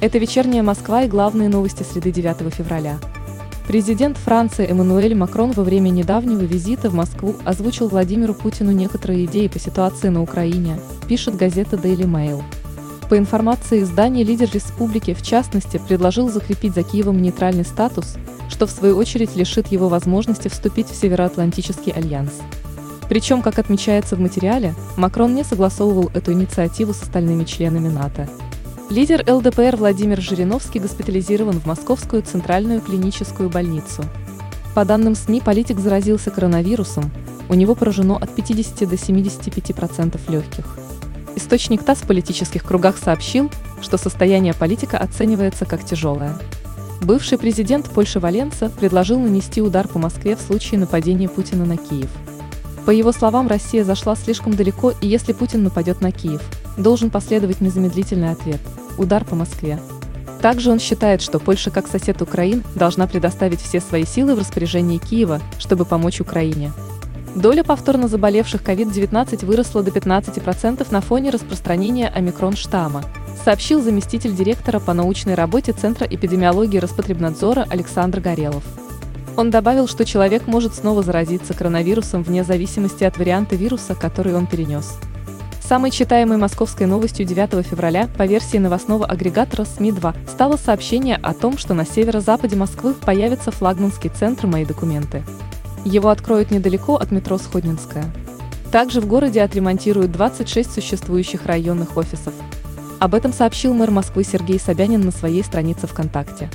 Это вечерняя Москва и главные новости среды 9 февраля. Президент Франции Эммануэль Макрон во время недавнего визита в Москву озвучил Владимиру Путину некоторые идеи по ситуации на Украине, пишет газета Daily Mail. По информации издания лидер республики, в частности, предложил закрепить за Киевом нейтральный статус, что в свою очередь лишит его возможности вступить в Североатлантический альянс. Причем, как отмечается в материале, Макрон не согласовывал эту инициативу с остальными членами НАТО. Лидер ЛДПР Владимир Жириновский госпитализирован в Московскую центральную клиническую больницу. По данным СМИ, политик заразился коронавирусом, у него поражено от 50 до 75% легких. Источник ТАСС в политических кругах сообщил, что состояние политика оценивается как тяжелое. Бывший президент Польши Валенца предложил нанести удар по Москве в случае нападения Путина на Киев. По его словам, Россия зашла слишком далеко, и если Путин нападет на Киев, должен последовать незамедлительный ответ – удар по Москве. Также он считает, что Польша, как сосед Украины, должна предоставить все свои силы в распоряжении Киева, чтобы помочь Украине. Доля повторно заболевших COVID-19 выросла до 15% на фоне распространения омикрон-штамма, сообщил заместитель директора по научной работе Центра эпидемиологии Роспотребнадзора Александр Горелов. Он добавил, что человек может снова заразиться коронавирусом вне зависимости от варианта вируса, который он перенес. Самой читаемой московской новостью 9 февраля по версии новостного агрегатора СМИ-2 стало сообщение о том, что на северо-западе Москвы появится флагманский центр «Мои документы». Его откроют недалеко от метро Сходнинская. Также в городе отремонтируют 26 существующих районных офисов. Об этом сообщил мэр Москвы Сергей Собянин на своей странице ВКонтакте.